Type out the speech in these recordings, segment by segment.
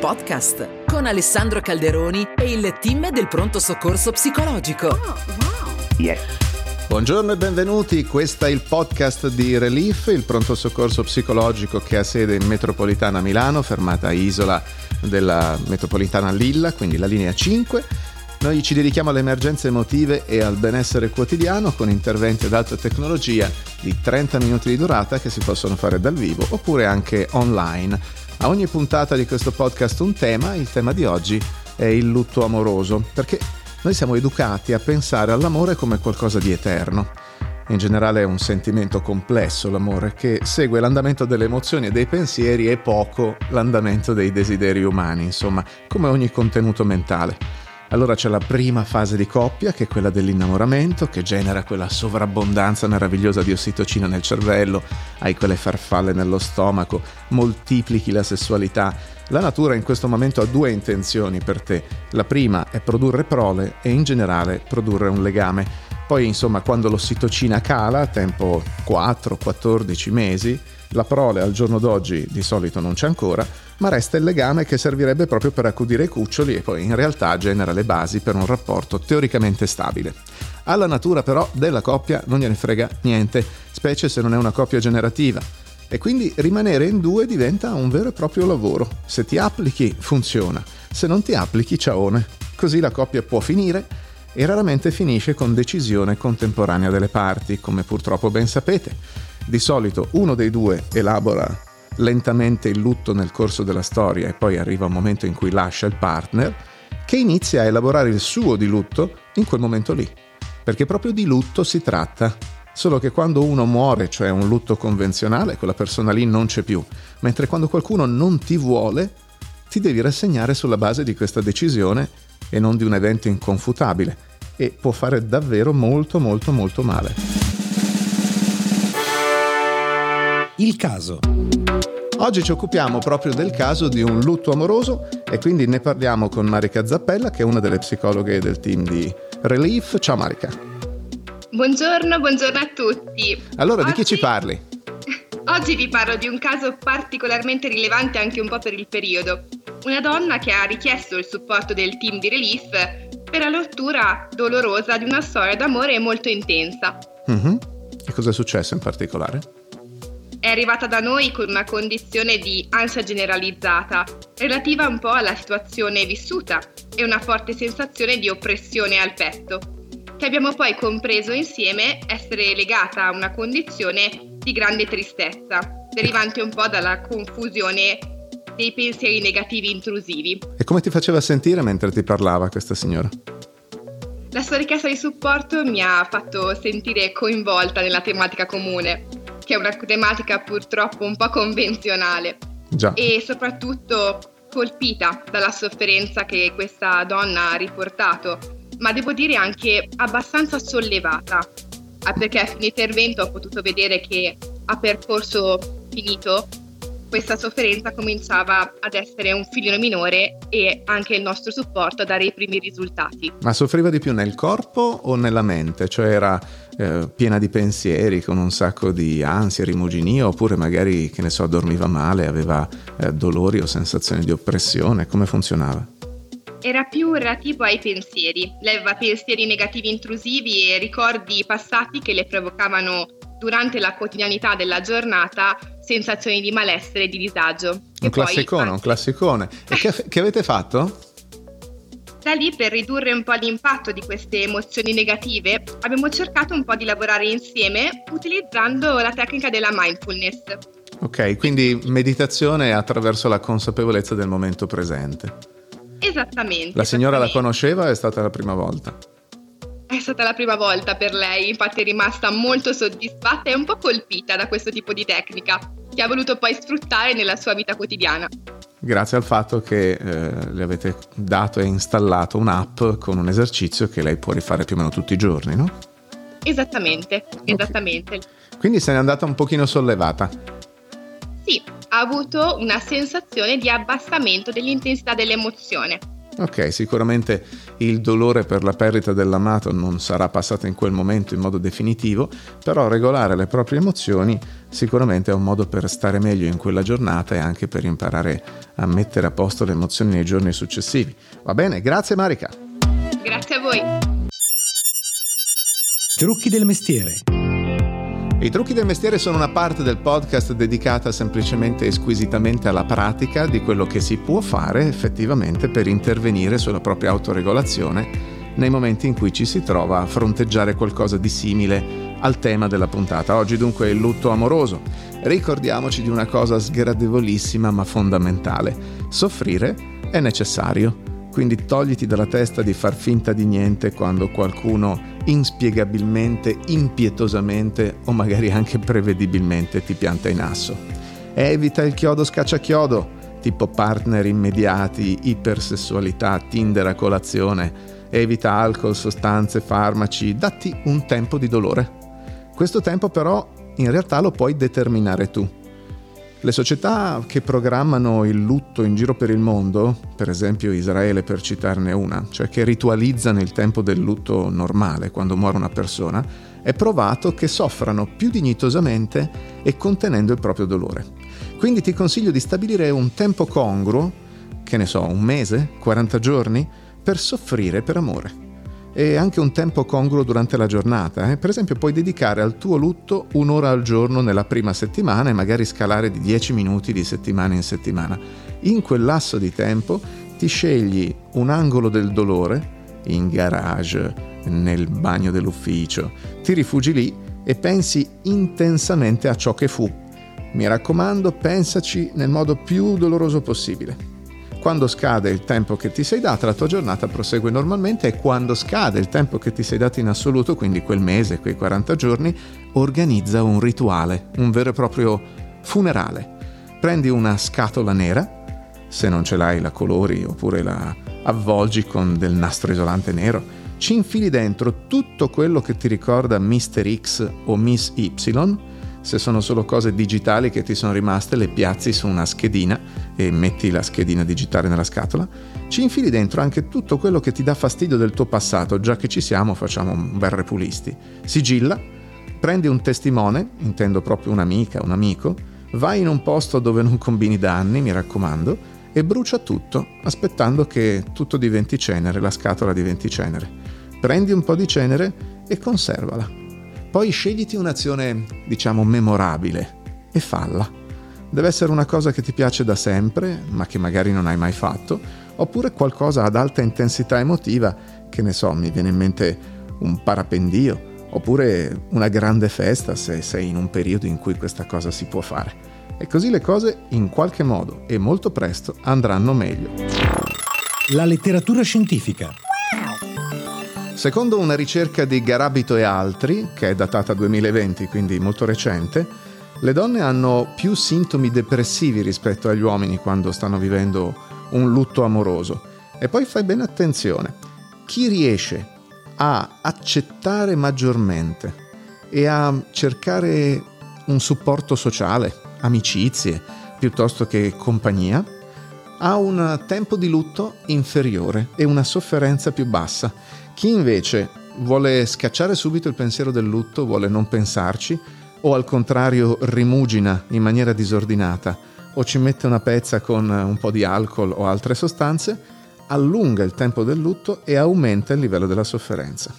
podcast con Alessandro Calderoni e il team del pronto soccorso psicologico. Oh, wow. Yes. Buongiorno e benvenuti, questo è il podcast di Relief, il pronto soccorso psicologico che ha sede in metropolitana Milano, fermata a Isola della metropolitana Lilla, quindi la linea 5. Noi ci dedichiamo alle emergenze emotive e al benessere quotidiano con interventi ad alta tecnologia di 30 minuti di durata che si possono fare dal vivo oppure anche online. A ogni puntata di questo podcast un tema, il tema di oggi è il lutto amoroso, perché noi siamo educati a pensare all'amore come qualcosa di eterno. In generale è un sentimento complesso l'amore che segue l'andamento delle emozioni e dei pensieri e poco l'andamento dei desideri umani, insomma, come ogni contenuto mentale. Allora c'è la prima fase di coppia, che è quella dell'innamoramento, che genera quella sovrabbondanza meravigliosa di ossitocina nel cervello, hai quelle farfalle nello stomaco, moltiplichi la sessualità. La natura in questo momento ha due intenzioni per te. La prima è produrre prole e in generale produrre un legame. Poi, insomma, quando l'ossitocina cala, tempo 4-14 mesi, la prole al giorno d'oggi di solito non c'è ancora, ma resta il legame che servirebbe proprio per accudire i cuccioli e poi in realtà genera le basi per un rapporto teoricamente stabile. Alla natura però della coppia non gliene frega niente, specie se non è una coppia generativa. E quindi rimanere in due diventa un vero e proprio lavoro. Se ti applichi funziona, se non ti applichi ciaone. Così la coppia può finire e raramente finisce con decisione contemporanea delle parti, come purtroppo ben sapete. Di solito uno dei due elabora lentamente il lutto nel corso della storia e poi arriva un momento in cui lascia il partner, che inizia a elaborare il suo di lutto in quel momento lì. Perché proprio di lutto si tratta. Solo che quando uno muore, cioè un lutto convenzionale, quella persona lì non c'è più. Mentre quando qualcuno non ti vuole, ti devi rassegnare sulla base di questa decisione e non di un evento inconfutabile. E può fare davvero molto molto molto male. Il caso. Oggi ci occupiamo proprio del caso di un lutto amoroso e quindi ne parliamo con Marica Zappella, che è una delle psicologhe del team di Relief. Ciao Marica. Buongiorno, buongiorno a tutti. Allora, Oggi... di chi ci parli? Oggi vi parlo di un caso particolarmente rilevante anche un po' per il periodo. Una donna che ha richiesto il supporto del team di Relief per la rottura dolorosa di una storia d'amore molto intensa. Mm-hmm. E cosa è successo in particolare? è arrivata da noi con una condizione di ansia generalizzata, relativa un po' alla situazione vissuta e una forte sensazione di oppressione al petto, che abbiamo poi compreso insieme essere legata a una condizione di grande tristezza, derivante un po' dalla confusione dei pensieri negativi intrusivi. E come ti faceva sentire mentre ti parlava questa signora? La sua richiesta di supporto mi ha fatto sentire coinvolta nella tematica comune che è una tematica purtroppo un po' convenzionale Già. e soprattutto colpita dalla sofferenza che questa donna ha riportato, ma devo dire anche abbastanza sollevata, ah, perché a fine intervento ho potuto vedere che a percorso finito questa sofferenza cominciava ad essere un figlio minore e anche il nostro supporto a dare i primi risultati. Ma soffriva di più nel corpo o nella mente? Cioè era eh, piena di pensieri, con un sacco di ansia, rimuginio, oppure magari, che ne so, dormiva male, aveva eh, dolori o sensazioni di oppressione? Come funzionava? Era più relativo ai pensieri. Lei aveva pensieri negativi intrusivi e ricordi passati che le provocavano durante la quotidianità della giornata sensazioni di malessere e di disagio. Un classicone, poi... un classicone. E che, che avete fatto? Da lì, per ridurre un po' l'impatto di queste emozioni negative, abbiamo cercato un po' di lavorare insieme utilizzando la tecnica della mindfulness. Ok, quindi meditazione attraverso la consapevolezza del momento presente. Esattamente. La signora esattamente. la conosceva? È stata la prima volta? È stata la prima volta per lei, infatti è rimasta molto soddisfatta e un po' colpita da questo tipo di tecnica, che ha voluto poi sfruttare nella sua vita quotidiana. Grazie al fatto che eh, le avete dato e installato un'app con un esercizio che lei può rifare più o meno tutti i giorni, no? Esattamente, esattamente. Okay. Quindi se n'è andata un pochino sollevata. Sì, ha avuto una sensazione di abbassamento dell'intensità dell'emozione Ok, sicuramente il dolore per la perdita dell'amato non sarà passato in quel momento in modo definitivo, però regolare le proprie emozioni sicuramente è un modo per stare meglio in quella giornata e anche per imparare a mettere a posto le emozioni nei giorni successivi. Va bene, grazie Marica. Grazie a voi. Trucchi del mestiere. I trucchi del mestiere sono una parte del podcast dedicata semplicemente e squisitamente alla pratica di quello che si può fare effettivamente per intervenire sulla propria autoregolazione nei momenti in cui ci si trova a fronteggiare qualcosa di simile al tema della puntata. Oggi dunque il lutto amoroso. Ricordiamoci di una cosa sgradevolissima ma fondamentale. Soffrire è necessario quindi togliti dalla testa di far finta di niente quando qualcuno inspiegabilmente, impietosamente o magari anche prevedibilmente ti pianta in asso. Evita il chiodo scacciachiodo, tipo partner immediati, ipersessualità, Tinder a colazione. Evita alcol, sostanze, farmaci, datti un tempo di dolore. Questo tempo però in realtà lo puoi determinare tu le società che programmano il lutto in giro per il mondo, per esempio Israele per citarne una, cioè che ritualizzano il tempo del lutto normale quando muore una persona, è provato che soffrano più dignitosamente e contenendo il proprio dolore. Quindi ti consiglio di stabilire un tempo congruo, che ne so, un mese, 40 giorni, per soffrire per amore e anche un tempo congruo durante la giornata. Eh? Per esempio puoi dedicare al tuo lutto un'ora al giorno nella prima settimana e magari scalare di 10 minuti di settimana in settimana. In quel lasso di tempo ti scegli un angolo del dolore, in garage, nel bagno dell'ufficio, ti rifugi lì e pensi intensamente a ciò che fu. Mi raccomando, pensaci nel modo più doloroso possibile. Quando scade il tempo che ti sei dato, la tua giornata prosegue normalmente e quando scade il tempo che ti sei dato in assoluto, quindi quel mese, quei 40 giorni, organizza un rituale, un vero e proprio funerale. Prendi una scatola nera, se non ce l'hai la colori oppure la avvolgi con del nastro isolante nero, ci infili dentro tutto quello che ti ricorda Mr. X o Miss Y, se sono solo cose digitali che ti sono rimaste, le piazzi su una schedina e metti la schedina digitale nella scatola. Ci infili dentro anche tutto quello che ti dà fastidio del tuo passato, già che ci siamo facciamo un bel repulisti. Sigilla, prendi un testimone, intendo proprio un'amica, un amico, vai in un posto dove non combini danni, mi raccomando, e brucia tutto, aspettando che tutto diventi cenere, la scatola diventi cenere. Prendi un po' di cenere e conservala poi scegliti un'azione, diciamo, memorabile e falla. Deve essere una cosa che ti piace da sempre, ma che magari non hai mai fatto, oppure qualcosa ad alta intensità emotiva, che ne so, mi viene in mente un parapendio, oppure una grande festa se sei in un periodo in cui questa cosa si può fare. E così le cose in qualche modo e molto presto andranno meglio. La letteratura scientifica. Secondo una ricerca di Garabito e altri, che è datata 2020, quindi molto recente, le donne hanno più sintomi depressivi rispetto agli uomini quando stanno vivendo un lutto amoroso. E poi fai bene attenzione, chi riesce a accettare maggiormente e a cercare un supporto sociale, amicizie, piuttosto che compagnia, ha un tempo di lutto inferiore e una sofferenza più bassa chi invece vuole scacciare subito il pensiero del lutto, vuole non pensarci, o al contrario rimugina in maniera disordinata, o ci mette una pezza con un po' di alcol o altre sostanze, allunga il tempo del lutto e aumenta il livello della sofferenza.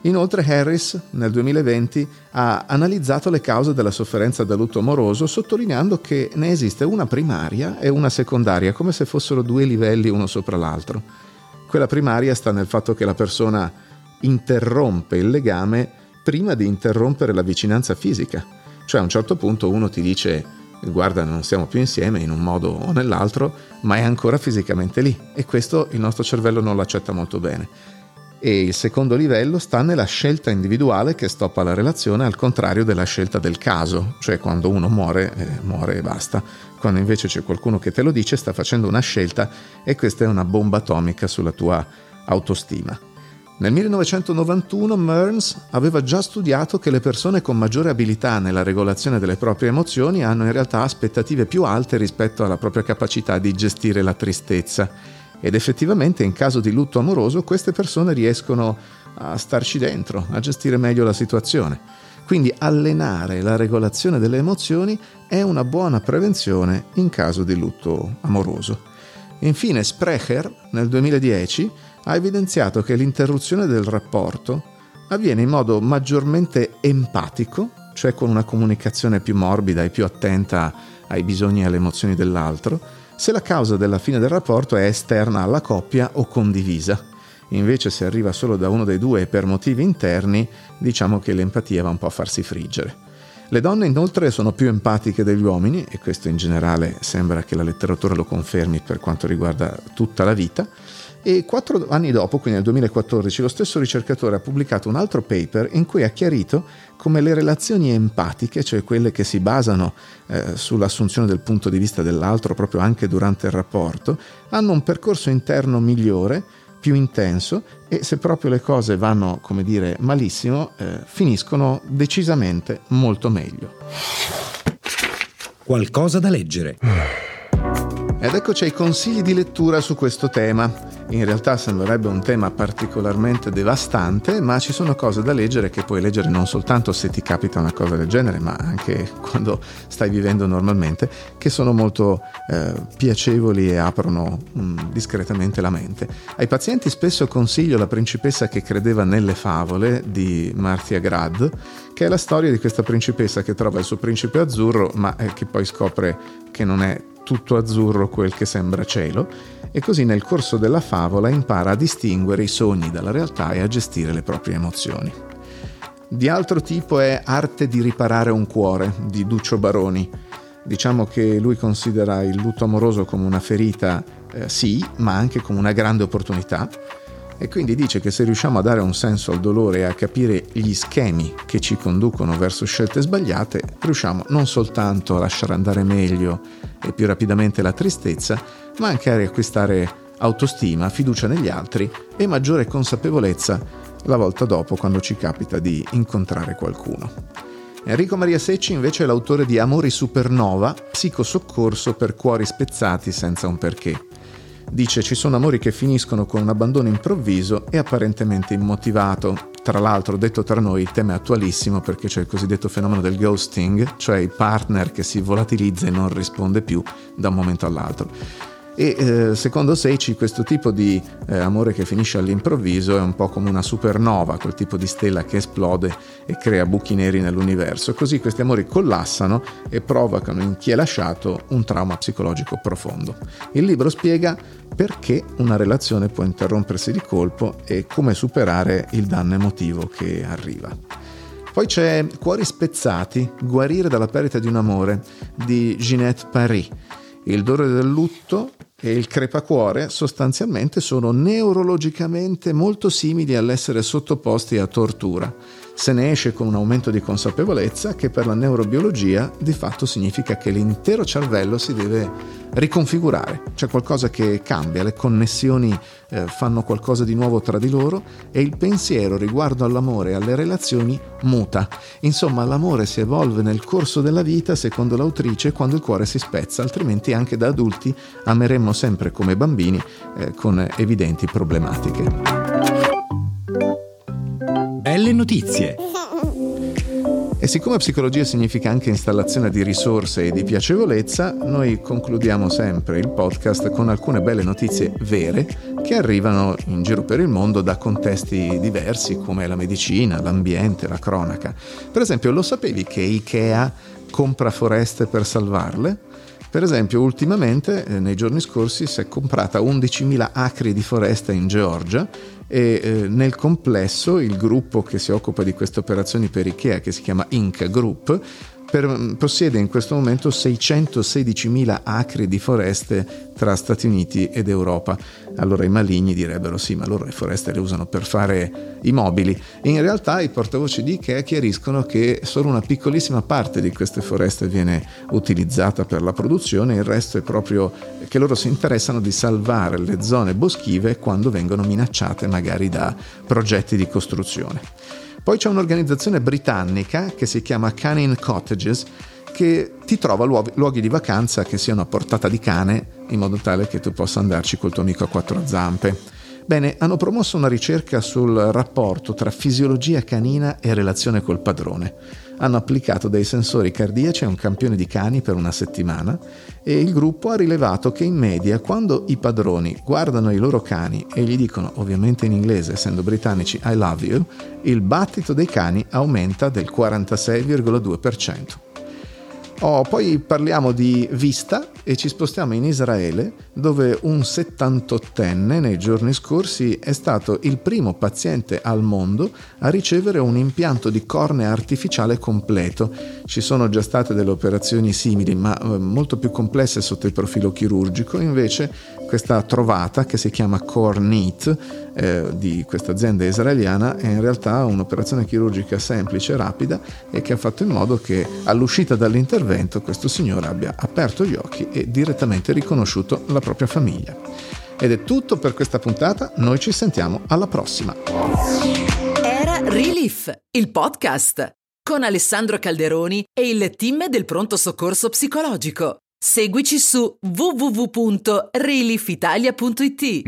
Inoltre Harris nel 2020 ha analizzato le cause della sofferenza da lutto amoroso sottolineando che ne esiste una primaria e una secondaria, come se fossero due livelli uno sopra l'altro. Quella primaria sta nel fatto che la persona interrompe il legame prima di interrompere la vicinanza fisica. Cioè a un certo punto uno ti dice guarda non siamo più insieme in un modo o nell'altro, ma è ancora fisicamente lì e questo il nostro cervello non lo accetta molto bene. E il secondo livello sta nella scelta individuale che stoppa la relazione al contrario della scelta del caso, cioè quando uno muore, eh, muore e basta. Quando invece c'è qualcuno che te lo dice, sta facendo una scelta e questa è una bomba atomica sulla tua autostima. Nel 1991 Mearns aveva già studiato che le persone con maggiore abilità nella regolazione delle proprie emozioni hanno in realtà aspettative più alte rispetto alla propria capacità di gestire la tristezza Ed effettivamente in caso di lutto amoroso queste persone riescono a starci dentro, a gestire meglio la situazione. Quindi allenare la regolazione delle emozioni è una buona prevenzione in caso di lutto amoroso. Infine Sprecher nel 2010 ha evidenziato che l'interruzione del rapporto avviene in modo maggiormente empatico, cioè con una comunicazione più morbida e più attenta ai bisogni e alle emozioni dell'altro, se la causa della fine del rapporto è esterna alla coppia o condivisa. Invece se arriva solo da uno dei due per motivi interni, diciamo che l'empatia va un po' a farsi friggere. Le donne inoltre sono più empatiche degli uomini, e questo in generale sembra che la letteratura lo confermi per quanto riguarda tutta la vita, e quattro anni dopo, quindi nel 2014, lo stesso ricercatore ha pubblicato un altro paper in cui ha chiarito come le relazioni empatiche, cioè quelle che si basano eh, sull'assunzione del punto di vista dell'altro proprio anche durante il rapporto, hanno un percorso interno migliore, più intenso e se proprio le cose vanno, come dire, malissimo, eh, finiscono decisamente molto meglio. Qualcosa da leggere. Ed eccoci ai consigli di lettura su questo tema. In realtà sembrerebbe un tema particolarmente devastante, ma ci sono cose da leggere che puoi leggere non soltanto se ti capita una cosa del genere, ma anche quando stai vivendo normalmente, che sono molto eh, piacevoli e aprono mm, discretamente la mente. Ai pazienti spesso consiglio La principessa che credeva nelle favole di Marcia Grad, che è la storia di questa principessa che trova il suo principe azzurro, ma eh, che poi scopre che non è tutto azzurro quel che sembra cielo, e così nel corso della favola impara a distinguere i sogni dalla realtà e a gestire le proprie emozioni. Di altro tipo è Arte di riparare un cuore di Duccio Baroni. Diciamo che lui considera il lutto amoroso come una ferita, eh, sì, ma anche come una grande opportunità e quindi dice che se riusciamo a dare un senso al dolore e a capire gli schemi che ci conducono verso scelte sbagliate, riusciamo non soltanto a lasciare andare meglio e più rapidamente la tristezza, ma anche a riacquistare autostima, fiducia negli altri e maggiore consapevolezza la volta dopo quando ci capita di incontrare qualcuno. Enrico Maria Secci invece è l'autore di Amori Supernova, psicosoccorso per cuori spezzati senza un perché. Dice ci sono amori che finiscono con un abbandono improvviso e apparentemente immotivato. Tra l'altro, detto tra noi, il tema è attualissimo perché c'è il cosiddetto fenomeno del ghosting, cioè il partner che si volatilizza e non risponde più da un momento all'altro. E eh, secondo Seici questo tipo di eh, amore che finisce all'improvviso è un po' come una supernova, quel tipo di stella che esplode e crea buchi neri nell'universo. Così questi amori collassano e provocano in chi è lasciato un trauma psicologico profondo. Il libro spiega perché una relazione può interrompersi di colpo e come superare il danno emotivo che arriva. Poi c'è Cuori spezzati, guarire dalla perdita di un amore di Ginette Paris. Il dolore del lutto e il crepacuore sostanzialmente sono neurologicamente molto simili all'essere sottoposti a tortura. Se ne esce con un aumento di consapevolezza che per la neurobiologia di fatto significa che l'intero cervello si deve riconfigurare, c'è qualcosa che cambia, le connessioni eh, fanno qualcosa di nuovo tra di loro e il pensiero riguardo all'amore e alle relazioni muta. Insomma, l'amore si evolve nel corso della vita, secondo l'autrice, quando il cuore si spezza, altrimenti anche da adulti ameremmo sempre come bambini eh, con evidenti problematiche. Belle notizie. E siccome psicologia significa anche installazione di risorse e di piacevolezza, noi concludiamo sempre il podcast con alcune belle notizie vere che arrivano in giro per il mondo da contesti diversi come la medicina, l'ambiente, la cronaca. Per esempio, lo sapevi che Ikea compra foreste per salvarle? Per esempio, ultimamente, eh, nei giorni scorsi, si è comprata 11.000 acri di foresta in Georgia e eh, nel complesso il gruppo che si occupa di queste operazioni per Ikea, che si chiama Inc. Group, per, mm, possiede in questo momento 616.000 acri di foreste tra Stati Uniti ed Europa. Allora i maligni direbbero sì, ma loro le foreste le usano per fare i mobili. In realtà i portavoci di Ikea chiariscono che solo una piccolissima parte di queste foreste viene utilizzata per la produzione, il resto è proprio che loro si interessano di salvare le zone boschive quando vengono minacciate magari da progetti di costruzione. Poi c'è un'organizzazione britannica che si chiama Canning Cottages che ti trova luoghi di vacanza che siano a portata di cane in modo tale che tu possa andarci col tuo amico a quattro zampe. Bene, hanno promosso una ricerca sul rapporto tra fisiologia canina e relazione col padrone. Hanno applicato dei sensori cardiaci a un campione di cani per una settimana e il gruppo ha rilevato che in media quando i padroni guardano i loro cani e gli dicono, ovviamente in inglese essendo britannici, I love you, il battito dei cani aumenta del 46,2%. Oh, poi parliamo di vista e ci spostiamo in Israele dove un 78enne nei giorni scorsi è stato il primo paziente al mondo a ricevere un impianto di cornea artificiale completo. Ci sono già state delle operazioni simili ma eh, molto più complesse sotto il profilo chirurgico, invece questa trovata che si chiama Cornit eh, di questa azienda israeliana è in realtà un'operazione chirurgica semplice, rapida e che ha fatto in modo che all'uscita dall'intervento questo signore abbia aperto gli occhi e direttamente riconosciuto la propria famiglia. Ed è tutto per questa puntata, noi ci sentiamo alla prossima. Era Relief, il podcast con Alessandro Calderoni e il team del pronto soccorso psicologico. Seguici su www.relifitalia.it.